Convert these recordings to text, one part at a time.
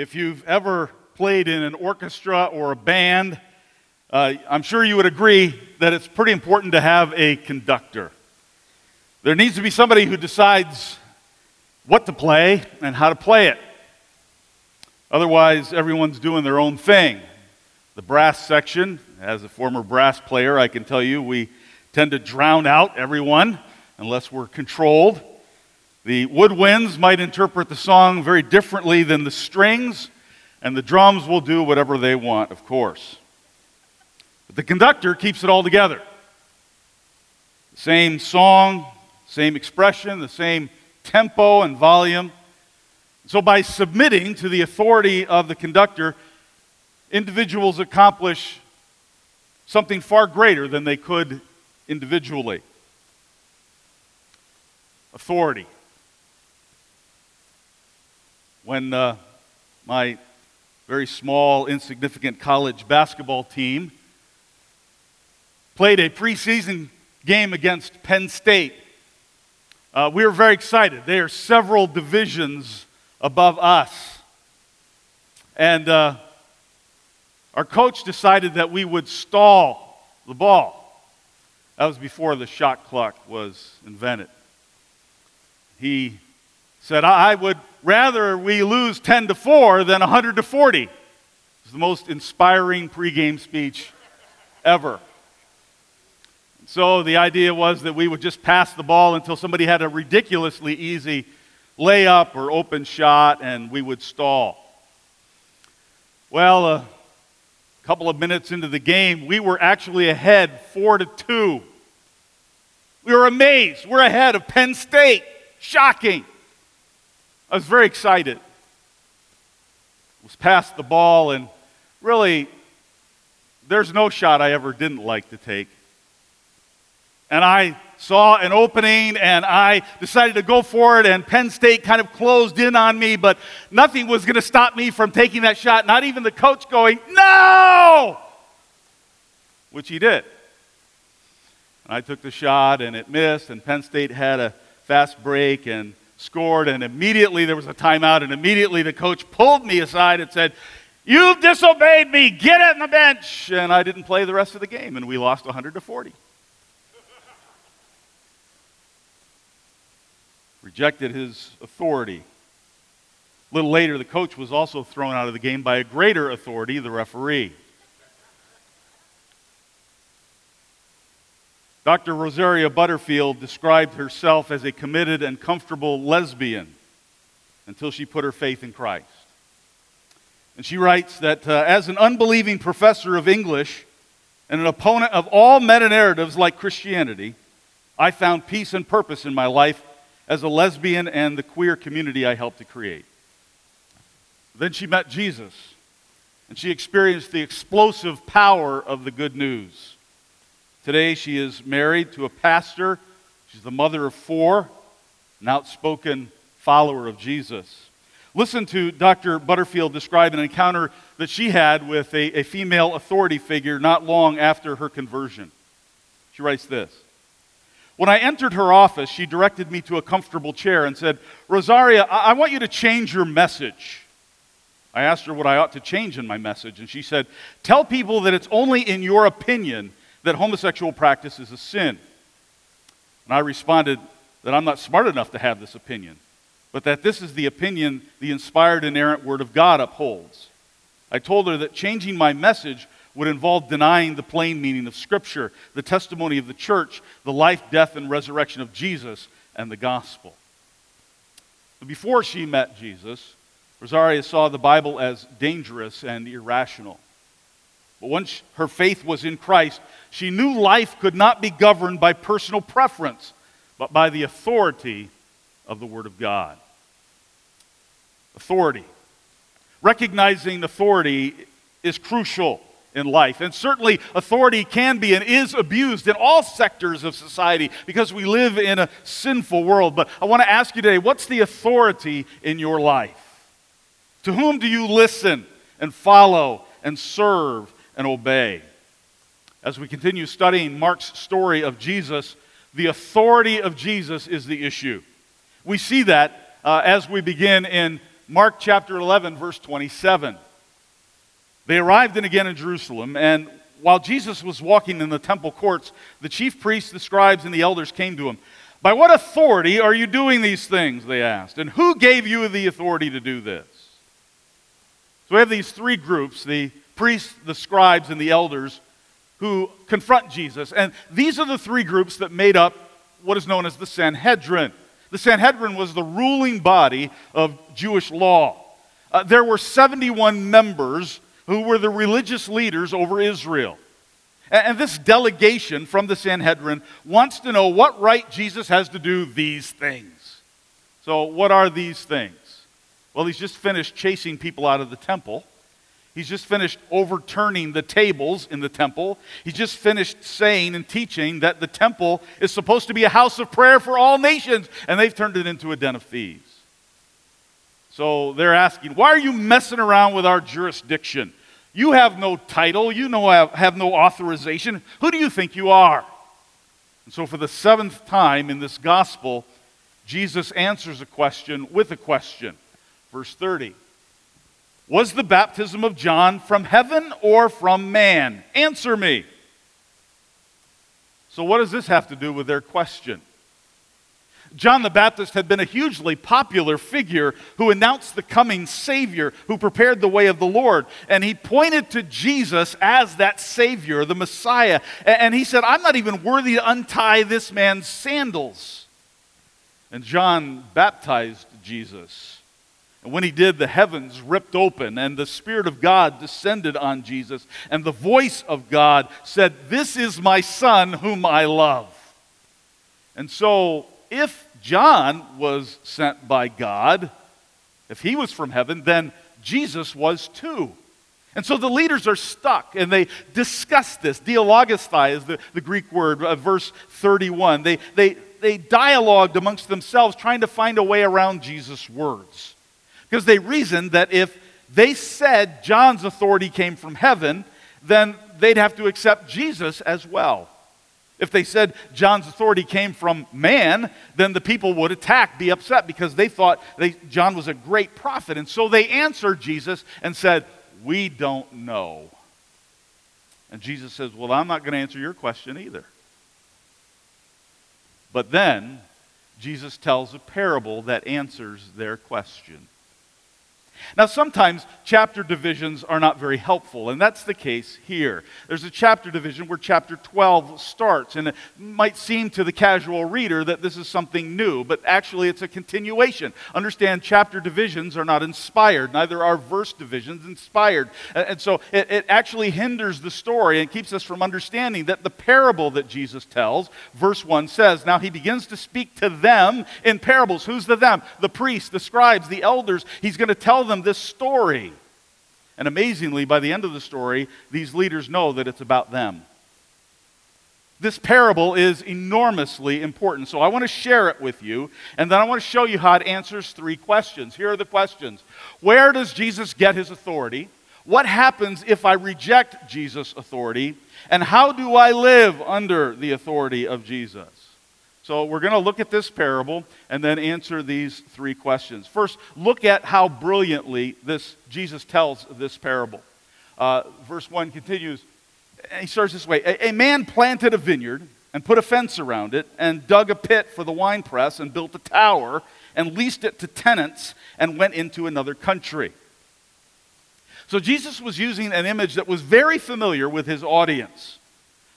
If you've ever played in an orchestra or a band, uh, I'm sure you would agree that it's pretty important to have a conductor. There needs to be somebody who decides what to play and how to play it. Otherwise, everyone's doing their own thing. The brass section, as a former brass player, I can tell you we tend to drown out everyone unless we're controlled. The woodwinds might interpret the song very differently than the strings, and the drums will do whatever they want, of course. But the conductor keeps it all together. The same song, same expression, the same tempo and volume. So, by submitting to the authority of the conductor, individuals accomplish something far greater than they could individually. Authority. When uh, my very small, insignificant college basketball team played a preseason game against Penn State, uh, we were very excited. They are several divisions above us. And uh, our coach decided that we would stall the ball. That was before the shot clock was invented. He said, I would rather we lose 10 to 4 than 100 to 40. It's the most inspiring pregame speech ever. So the idea was that we would just pass the ball until somebody had a ridiculously easy layup or open shot and we would stall. Well, a couple of minutes into the game, we were actually ahead 4 to 2. We were amazed. We're ahead of Penn State. Shocking. I was very excited. Was passed the ball, and really, there's no shot I ever didn't like to take. And I saw an opening and I decided to go for it, and Penn State kind of closed in on me, but nothing was going to stop me from taking that shot, not even the coach going, No! Which he did. And I took the shot and it missed, and Penn State had a fast break, and scored, and immediately there was a timeout, and immediately the coach pulled me aside and said, You've disobeyed me, get in the bench. And I didn't play the rest of the game, and we lost 100 to 40. Rejected his authority. A little later, the coach was also thrown out of the game by a greater authority, the referee. Dr. Rosaria Butterfield described herself as a committed and comfortable lesbian until she put her faith in Christ. And she writes that uh, as an unbelieving professor of English and an opponent of all meta narratives like Christianity, I found peace and purpose in my life as a lesbian and the queer community I helped to create. Then she met Jesus, and she experienced the explosive power of the good news. Today, she is married to a pastor. She's the mother of four, an outspoken follower of Jesus. Listen to Dr. Butterfield describe an encounter that she had with a, a female authority figure not long after her conversion. She writes this When I entered her office, she directed me to a comfortable chair and said, Rosaria, I, I want you to change your message. I asked her what I ought to change in my message, and she said, Tell people that it's only in your opinion that homosexual practice is a sin. And I responded that I'm not smart enough to have this opinion, but that this is the opinion the inspired, inerrant Word of God upholds. I told her that changing my message would involve denying the plain meaning of Scripture, the testimony of the church, the life, death, and resurrection of Jesus, and the gospel. Before she met Jesus, Rosaria saw the Bible as dangerous and irrational. But once her faith was in Christ, she knew life could not be governed by personal preference, but by the authority of the Word of God. Authority. Recognizing authority is crucial in life. And certainly, authority can be and is abused in all sectors of society because we live in a sinful world. But I want to ask you today what's the authority in your life? To whom do you listen and follow and serve and obey. As we continue studying Mark's story of Jesus, the authority of Jesus is the issue. We see that uh, as we begin in Mark chapter 11, verse 27. They arrived in again in Jerusalem, and while Jesus was walking in the temple courts, the chief priests, the scribes, and the elders came to him. By what authority are you doing these things? They asked. And who gave you the authority to do this? So we have these three groups the priests, the scribes, and the elders who confront Jesus. And these are the three groups that made up what is known as the Sanhedrin. The Sanhedrin was the ruling body of Jewish law. Uh, there were 71 members who were the religious leaders over Israel. And, and this delegation from the Sanhedrin wants to know what right Jesus has to do these things. So, what are these things? Well, he's just finished chasing people out of the temple. He's just finished overturning the tables in the temple. He's just finished saying and teaching that the temple is supposed to be a house of prayer for all nations, and they've turned it into a den of thieves. So they're asking, why are you messing around with our jurisdiction? You have no title, you know, have, have no authorization. Who do you think you are? And so, for the seventh time in this gospel, Jesus answers a question with a question. Verse 30. Was the baptism of John from heaven or from man? Answer me. So, what does this have to do with their question? John the Baptist had been a hugely popular figure who announced the coming Savior, who prepared the way of the Lord. And he pointed to Jesus as that Savior, the Messiah. And he said, I'm not even worthy to untie this man's sandals. And John baptized Jesus. And when he did, the heavens ripped open, and the Spirit of God descended on Jesus. And the voice of God said, This is my Son whom I love. And so, if John was sent by God, if he was from heaven, then Jesus was too. And so the leaders are stuck and they discuss this. Dialogisthai is the, the Greek word, uh, verse 31. They, they, they dialogued amongst themselves trying to find a way around Jesus' words. Because they reasoned that if they said John's authority came from heaven, then they'd have to accept Jesus as well. If they said John's authority came from man, then the people would attack, be upset, because they thought they, John was a great prophet. And so they answered Jesus and said, We don't know. And Jesus says, Well, I'm not going to answer your question either. But then Jesus tells a parable that answers their question. Now, sometimes chapter divisions are not very helpful, and that's the case here. There's a chapter division where chapter 12 starts, and it might seem to the casual reader that this is something new, but actually it's a continuation. Understand, chapter divisions are not inspired, neither are verse divisions inspired. And so it, it actually hinders the story and keeps us from understanding that the parable that Jesus tells, verse 1 says, Now he begins to speak to them in parables. Who's the them? The priests, the scribes, the elders. He's going to tell them this story. And amazingly, by the end of the story, these leaders know that it's about them. This parable is enormously important. So I want to share it with you, and then I want to show you how it answers three questions. Here are the questions Where does Jesus get his authority? What happens if I reject Jesus' authority? And how do I live under the authority of Jesus? So we're going to look at this parable and then answer these three questions. First, look at how brilliantly this Jesus tells this parable. Uh, verse 1 continues, he starts this way a, a man planted a vineyard and put a fence around it and dug a pit for the wine press and built a tower and leased it to tenants and went into another country. So Jesus was using an image that was very familiar with his audience.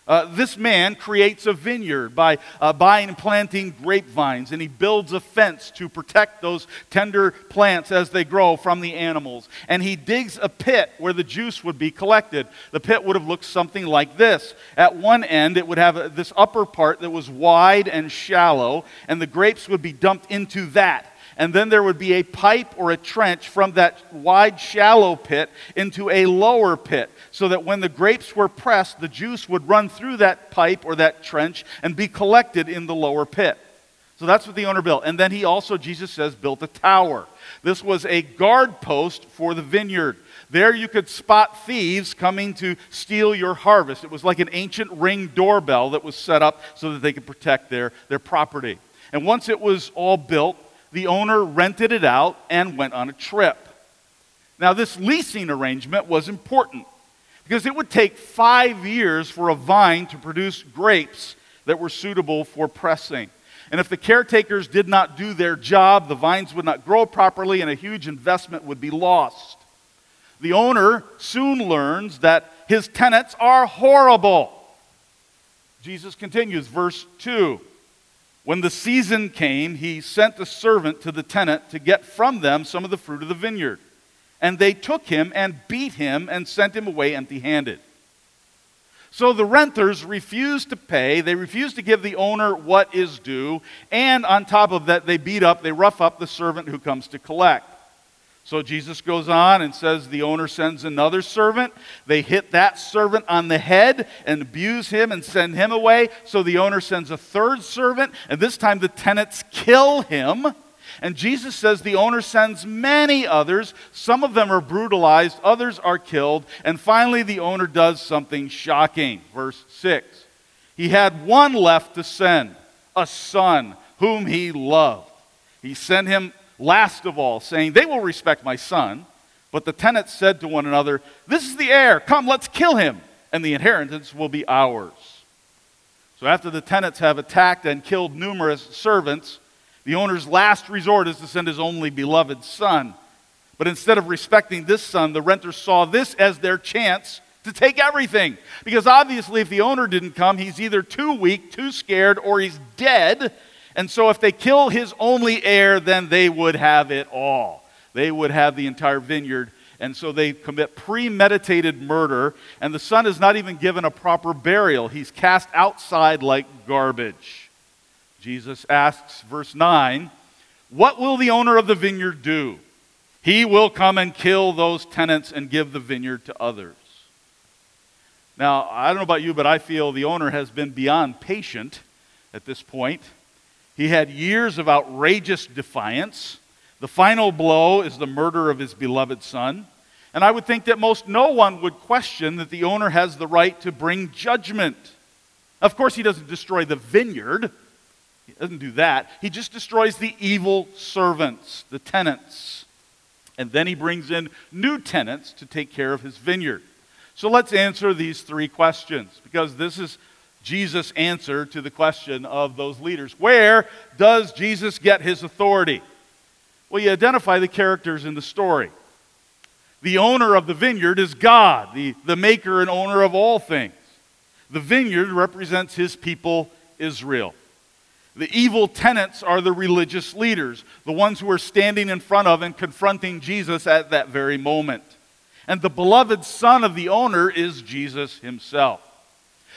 Uh, this man creates a vineyard by uh, buying and planting grapevines, and he builds a fence to protect those tender plants as they grow from the animals. And he digs a pit where the juice would be collected. The pit would have looked something like this. At one end, it would have a, this upper part that was wide and shallow, and the grapes would be dumped into that and then there would be a pipe or a trench from that wide, shallow pit into a lower pit, so that when the grapes were pressed, the juice would run through that pipe or that trench and be collected in the lower pit. So that's what the owner built. And then he also, Jesus says, built a tower. This was a guard post for the vineyard. There you could spot thieves coming to steal your harvest. It was like an ancient ring doorbell that was set up so that they could protect their, their property. And once it was all built, the owner rented it out and went on a trip. Now, this leasing arrangement was important because it would take five years for a vine to produce grapes that were suitable for pressing. And if the caretakers did not do their job, the vines would not grow properly and a huge investment would be lost. The owner soon learns that his tenants are horrible. Jesus continues, verse 2. When the season came, he sent a servant to the tenant to get from them some of the fruit of the vineyard. And they took him and beat him and sent him away empty handed. So the renters refused to pay. They refused to give the owner what is due. And on top of that, they beat up, they rough up the servant who comes to collect. So Jesus goes on and says the owner sends another servant. They hit that servant on the head and abuse him and send him away. So the owner sends a third servant, and this time the tenants kill him. And Jesus says the owner sends many others. Some of them are brutalized, others are killed. And finally, the owner does something shocking. Verse 6 He had one left to send, a son whom he loved. He sent him last of all, saying, They will respect my son. But the tenants said to one another, This is the heir. Come, let's kill him, and the inheritance will be ours. So after the tenants have attacked and killed numerous servants, the owner's last resort is to send his only beloved son. But instead of respecting this son, the renters saw this as their chance to take everything. Because obviously, if the owner didn't come, he's either too weak, too scared, or he's dead. And so, if they kill his only heir, then they would have it all. They would have the entire vineyard. And so they commit premeditated murder, and the son is not even given a proper burial. He's cast outside like garbage. Jesus asks, verse 9, What will the owner of the vineyard do? He will come and kill those tenants and give the vineyard to others. Now, I don't know about you, but I feel the owner has been beyond patient at this point. He had years of outrageous defiance. The final blow is the murder of his beloved son. And I would think that most no one would question that the owner has the right to bring judgment. Of course, he doesn't destroy the vineyard, he doesn't do that. He just destroys the evil servants, the tenants. And then he brings in new tenants to take care of his vineyard. So let's answer these three questions because this is Jesus' answer to the question of those leaders. Where does Jesus get his authority? Well, you identify the characters in the story. The owner of the vineyard is God, the, the maker and owner of all things. The vineyard represents his people, Israel. The evil tenants are the religious leaders, the ones who are standing in front of and confronting Jesus at that very moment. And the beloved son of the owner is Jesus himself.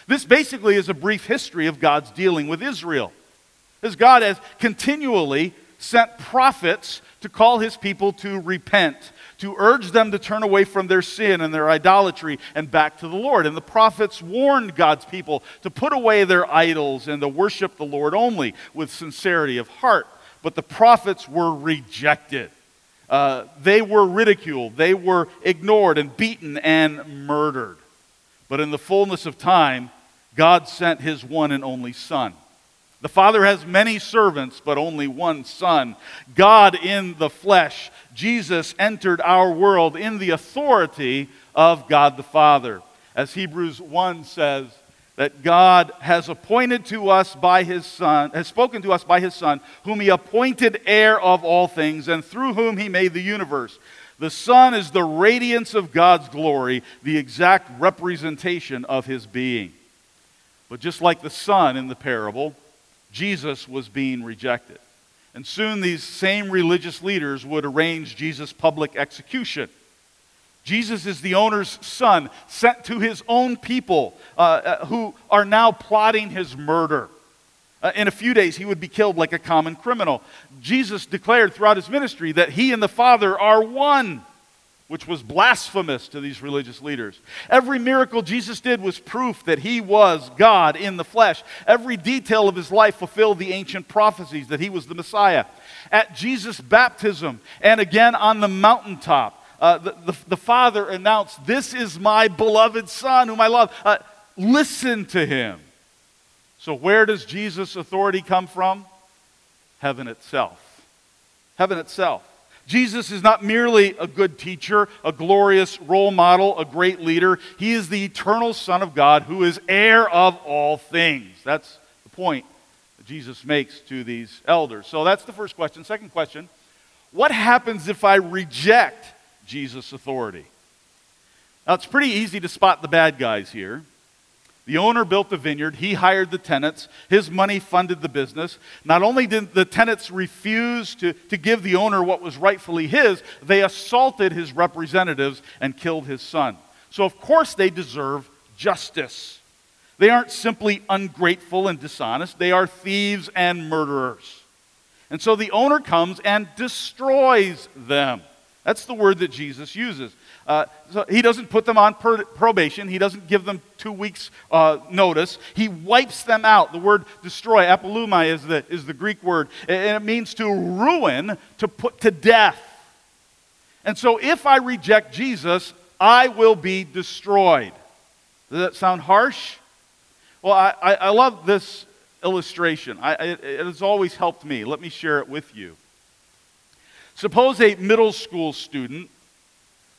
This basically is a brief history of God's dealing with Israel. As God has continually sent prophets to call his people to repent to urge them to turn away from their sin and their idolatry and back to the Lord. And the prophets warned God's people to put away their idols and to worship the Lord only with sincerity of heart. But the prophets were rejected. Uh, they were ridiculed, they were ignored and beaten and murdered. But in the fullness of time, God sent his one and only Son. The Father has many servants, but only one Son. God in the flesh Jesus entered our world in the authority of God the Father. As Hebrews 1 says, that God has appointed to us by his Son, has spoken to us by his Son, whom he appointed heir of all things, and through whom he made the universe. The Son is the radiance of God's glory, the exact representation of his being. But just like the Son in the parable, Jesus was being rejected. And soon these same religious leaders would arrange Jesus' public execution. Jesus is the owner's son, sent to his own people uh, uh, who are now plotting his murder. Uh, in a few days, he would be killed like a common criminal. Jesus declared throughout his ministry that he and the Father are one which was blasphemous to these religious leaders. Every miracle Jesus did was proof that he was God in the flesh. Every detail of his life fulfilled the ancient prophecies that he was the Messiah. At Jesus' baptism and again on the mountaintop, uh, the, the, the, Father announced, This is my beloved Son whom I love. Uh, listen to him. So, where does Jesus' authority come from? Heaven itself. heaven itself. Jesus is not merely a good teacher, a glorious role model, a great leader. He is the eternal Son of God who is heir of all things. That's the point that Jesus makes to these elders. So that's the first question. Second question What happens if I reject Jesus' authority? Now, it's pretty easy to spot the bad guys here. The owner built the vineyard, he hired the tenants, his money funded the business. Not only did the tenants refuse to, to give the owner what was rightfully his, they assaulted his representatives and killed his son. So, of course, they deserve justice. They aren't simply ungrateful and dishonest, they are thieves and murderers. And so the owner comes and destroys them. That's the word that Jesus uses. Uh, so he doesn't put them on per- probation. He doesn't give them two weeks' uh, notice. He wipes them out. The word destroy, apolumai, is the, is the Greek word, and it means to ruin, to put to death. And so if I reject Jesus, I will be destroyed. Does that sound harsh? Well, I, I, I love this illustration. I, it, it has always helped me. Let me share it with you. Suppose a middle school student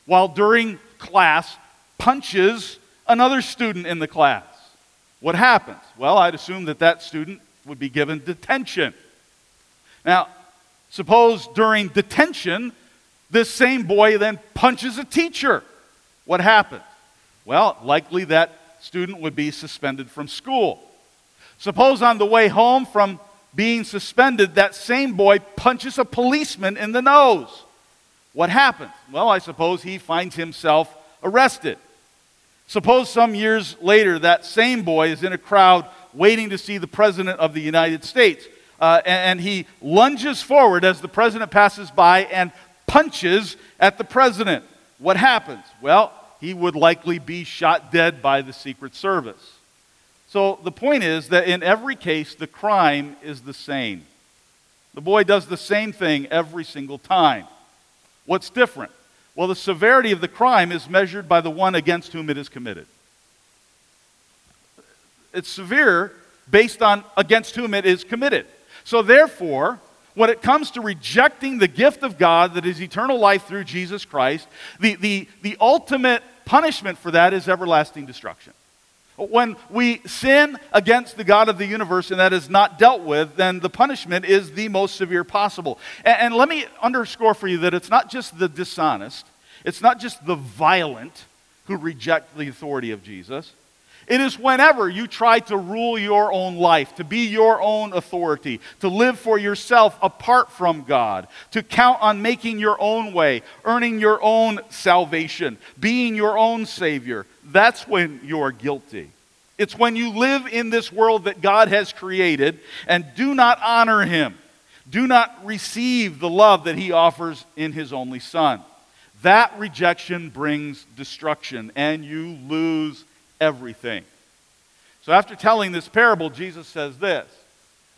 while during class punches another student in the class. What happens? Well, I'd assume that that student would be given detention. Now, suppose during detention, this same boy then punches a teacher. What happens? Well, likely that student would be suspended from school. Suppose on the way home from being suspended, that same boy punches a policeman in the nose. What happens? Well, I suppose he finds himself arrested. Suppose some years later that same boy is in a crowd waiting to see the President of the United States. Uh, and, and he lunges forward as the President passes by and punches at the President. What happens? Well, he would likely be shot dead by the Secret Service. So the point is that in every case, the crime is the same. The boy does the same thing every single time. What's different? Well, the severity of the crime is measured by the one against whom it is committed. It's severe based on against whom it is committed. So, therefore, when it comes to rejecting the gift of God that is eternal life through Jesus Christ, the, the, the ultimate punishment for that is everlasting destruction. When we sin against the God of the universe and that is not dealt with, then the punishment is the most severe possible. And, and, let me underscore for you that it's not just the dishonest, it's not just the violent who reject the authority of Jesus. It is whenever you try to rule your own life, to be your own authority, to live for yourself apart from God, to count on making your own way, earning your own salvation, being your own Savior. That's when you're guilty. It's when you live in this world that God has created and do not honor Him, do not receive the love that He offers in His only Son. That rejection brings destruction, and you lose everything. So after telling this parable, Jesus says this,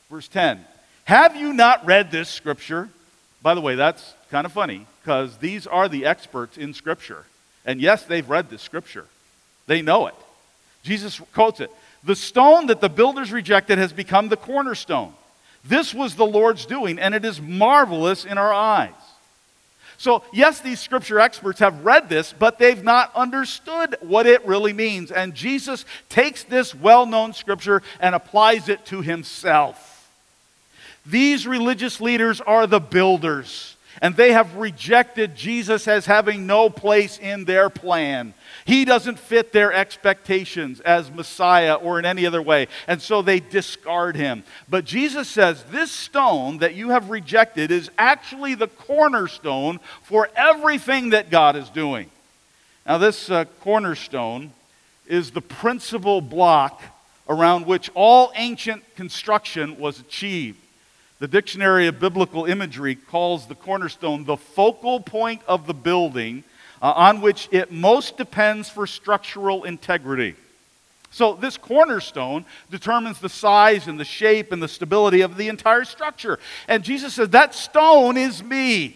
verse 10 Have you not read this scripture? By the way, that's kind of funny because these are the experts in scripture. And yes, they've read this scripture, they know it. Jesus quotes it The stone that the builders rejected has become the cornerstone. This was the Lord's doing, and it is marvelous in our eyes. So, yes, these scripture experts have read this, but they've not understood what it really means. And Jesus takes this well known scripture and applies it to himself. These religious leaders are the builders and they have rejected Jesus as having no place in their plan. He doesn't fit their expectations as Messiah or in any other way, and so they discard him. But Jesus says, This stone that you have rejected is actually the cornerstone for everything that God is doing. Now, this uh, cornerstone is the principal block around which all ancient construction was achieved. The Dictionary of Biblical Imagery calls the cornerstone the focal point of the building uh, on which it most depends for structural integrity. So, this cornerstone determines the size and the shape and the stability of the entire structure. And Jesus says, That stone is me.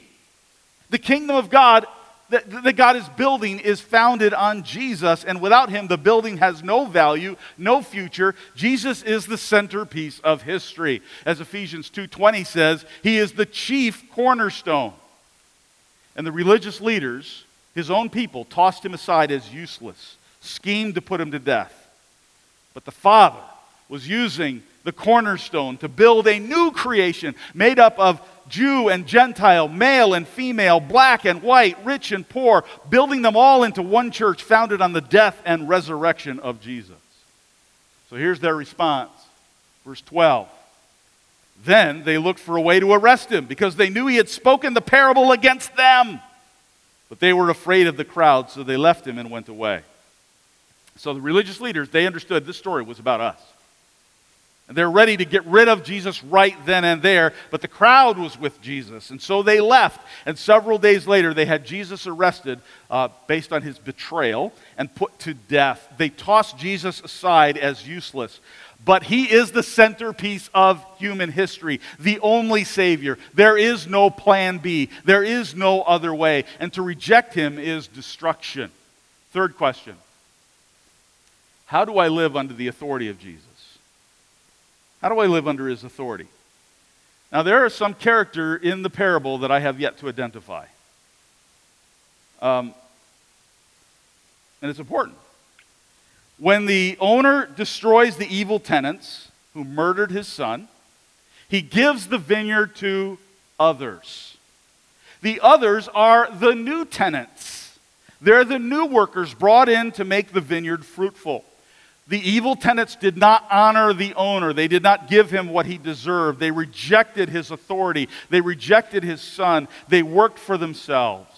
The kingdom of God that, that God is building is founded on Jesus, and without him, the building has no value, no future. Jesus is the centerpiece of history. As Ephesians 2:20 says, he is the chief cornerstone. And the religious leaders, his own people, tossed him aside as useless, schemed to put him to death. But the Father was using the cornerstone to build a new creation made up of Jew and Gentile, male and female, black and white, rich and poor, building them all into one church founded on the death and resurrection of Jesus. So here's their response. Verse 12. Then they looked for a way to arrest him because they knew he had spoken the parable against them. But they were afraid of the crowd, so they left him and went away. So the religious leaders, they understood this story was about us. And they're ready to get rid of Jesus right then and there, but the crowd was with Jesus. And so they left. And several days later, they had Jesus arrested uh, based on his betrayal and put to death. They tossed Jesus aside as useless. But he is the centerpiece of human history, the only Savior. There is no plan B, there is no other way. And to reject him is destruction. Third question How do I live under the authority of Jesus? How do I live under his authority? Now, there is some character in the parable that I have yet to identify. Um, and it's important. When the owner destroys the evil tenants who murdered his son, he gives the vineyard to others. The others are the new tenants. They're the new workers brought in to make the vineyard fruitful. The evil tenants did not honor the owner. They did not give him what he deserved. They rejected his authority. They rejected his son. They worked for themselves.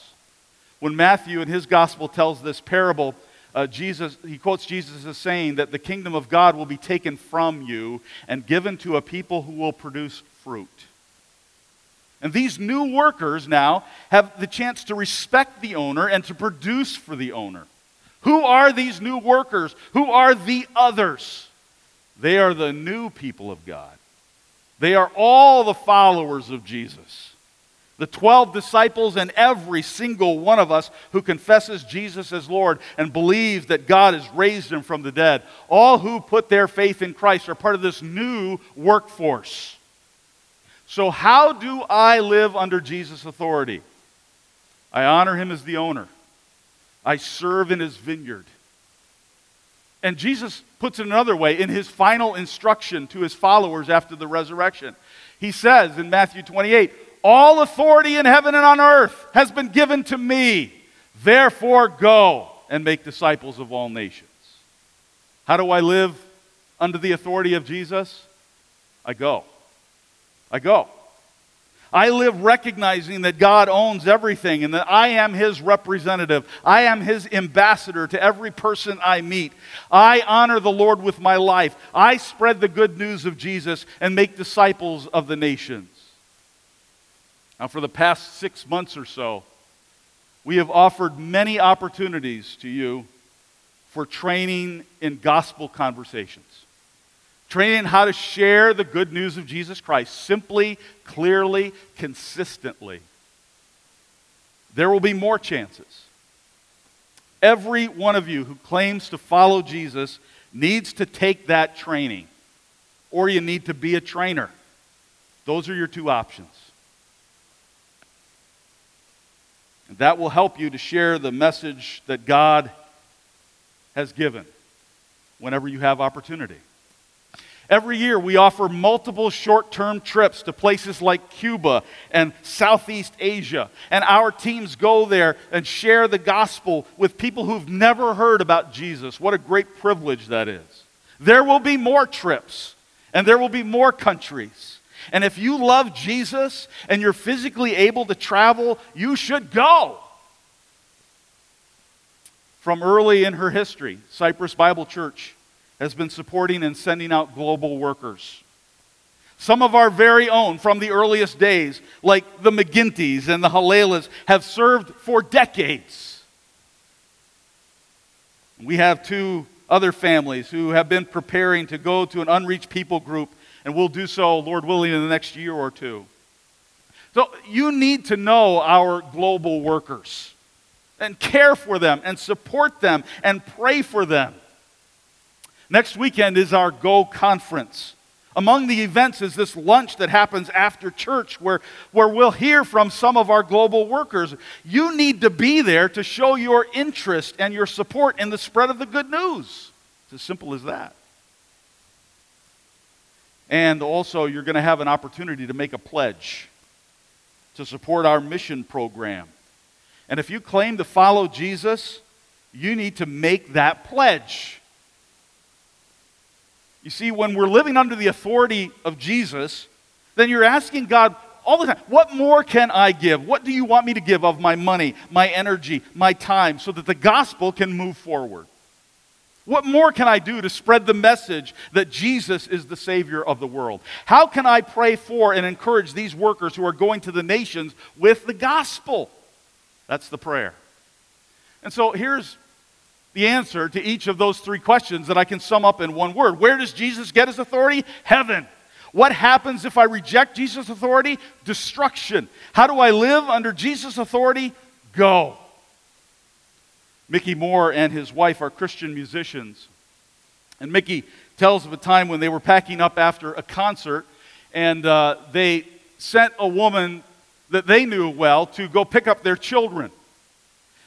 When Matthew in his gospel tells this parable, uh, Jesus, he quotes Jesus as saying that the kingdom of God will be taken from you and given to a people who will produce fruit. And these new workers now have the chance to respect the owner and to produce for the owner. Who are these new workers? Who are the others? They are the new people of God. They are all the followers of Jesus. The 12 disciples and every single one of us who confesses Jesus as Lord and believes that God has raised him from the dead. All who put their faith in Christ are part of this new workforce. So, how do I live under Jesus' authority? I honor him as the owner. I serve in his vineyard. And Jesus puts it another way in his final instruction to his followers after the resurrection. He says in Matthew 28 All authority in heaven and on earth has been given to me. Therefore, go and make disciples of all nations. How do I live under the authority of Jesus? I go. I go. I live recognizing that God owns everything and that I am His representative. I am His ambassador to every person I meet. I honor the Lord with my life. I spread the good news of Jesus and make disciples of the nations. Now, for the past six months or so, we have offered many opportunities to you for training in gospel conversations training how to share the good news of Jesus Christ simply, clearly, consistently. There will be more chances. Every one of you who claims to follow Jesus needs to take that training, or you need to be a trainer. Those are your two options. And that will help you to share the message that God has given whenever you have opportunity. Every year, we offer multiple short term trips to places like Cuba and Southeast Asia. And our teams go there and share the gospel with people who've never heard about Jesus. What a great privilege that is. There will be more trips, and there will be more countries. And if you love Jesus and you're physically able to travel, you should go. From early in her history, Cypress Bible Church has been supporting and sending out global workers. Some of our very own from the earliest days, like the McGinty's and the Halelas, have served for decades. We have two other families who have been preparing to go to an unreached people group, and we'll do so, Lord willing, in the next year or two. So you need to know our global workers. and care for them and support them and pray for them. Next weekend is our Go conference. Among the events is this lunch that happens after church where, where we'll hear from some of our global workers. You need to be there to show your interest and your support in the spread of the good news. It's as simple as that. And also, you're going to have an opportunity to make a pledge to support our mission program. And if you claim to follow Jesus, you need to make that pledge. You see, when we're living under the authority of Jesus, then you're asking God all the time, what more can I give? What do you want me to give of my money, my energy, my time, so that the gospel can move forward? What more can I do to spread the message that Jesus is the Savior of the world? How can I pray for and encourage these workers who are going to the nations with the gospel? That's the prayer. And so here's the answer to each of those three questions that I can sum up in one word. Where does Jesus get his authority? Heaven. What happens if I reject Jesus' authority? Destruction. How do I live under Jesus' authority? Go. Mickey Moore and his wife are Christian musicians. And Mickey tells of a time when they were packing up after a concert and uh, they sent a woman that they knew well to go pick up their children.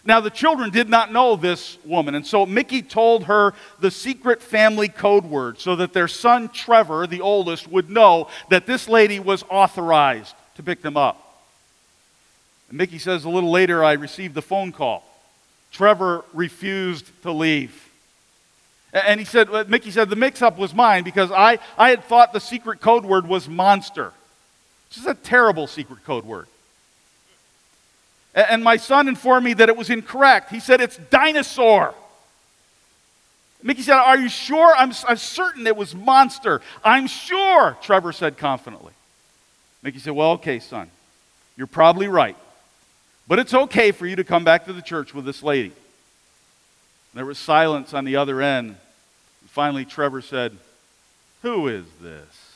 Now, the children did not know this woman, and so Mickey told her the secret family code word so that their son Trevor, the oldest, would know that this lady was authorized to pick them up. And Mickey says a little later, I received the phone call. Trevor refused to leave. And he said, uh, Mickey said, the mix up was mine because I, I had thought the secret code word was monster. This is a terrible secret code word. And my son informed me that it was incorrect. He said, It's dinosaur. Mickey said, Are you sure? I'm, I'm certain it was monster. I'm sure, Trevor said confidently. Mickey said, Well, okay, son. You're probably right. But it's okay for you to come back to the church with this lady. There was silence on the other end. And finally, Trevor said, Who is this?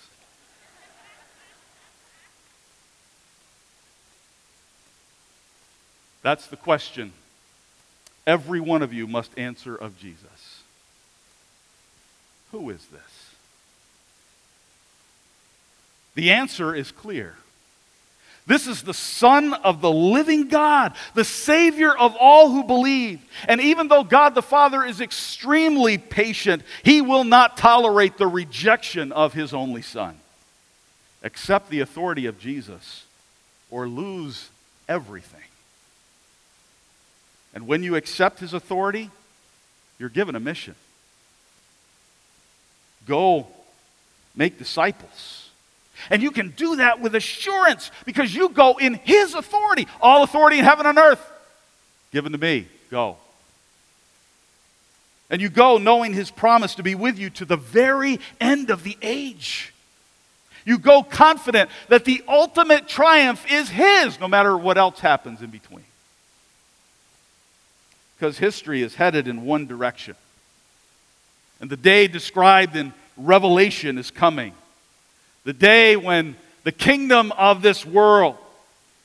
That's the question every one of you must answer of Jesus. Who is this? The answer is clear. This is the Son of the living God, the Savior of all who believe. And even though God the Father is extremely patient, He will not tolerate the rejection of His only Son. Accept the authority of Jesus or lose everything. And when you accept his authority, you're given a mission. Go make disciples. And you can do that with assurance because you go in his authority. All authority in heaven and earth given to me. Go. And you go knowing his promise to be with you to the very end of the age. You go confident that the ultimate triumph is his, no matter what else happens in between because history is headed in one direction. And the day described in Revelation is coming. The day when the kingdom of this world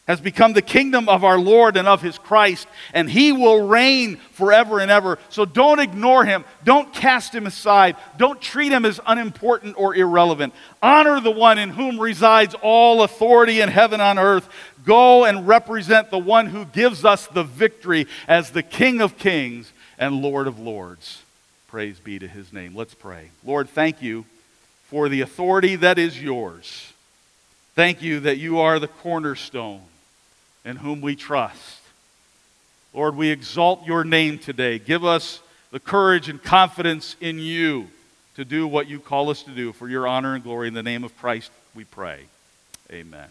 has become the kingdom of our Lord and of his Christ, and he will reign forever and ever. So don't ignore him. Don't cast him aside. Don't treat him as unimportant or irrelevant. Honor the one in whom resides all authority in heaven and on earth. Go and represent the one who gives us the victory as the King of kings and Lord of lords. Praise be to his name. Let's pray. Lord, thank you for the authority that is yours. Thank you that you are the cornerstone in whom we trust. Lord, we exalt your name today. Give us the courage and confidence in you to do what you call us to do for your honor and glory. In the name of Christ, we pray. Amen.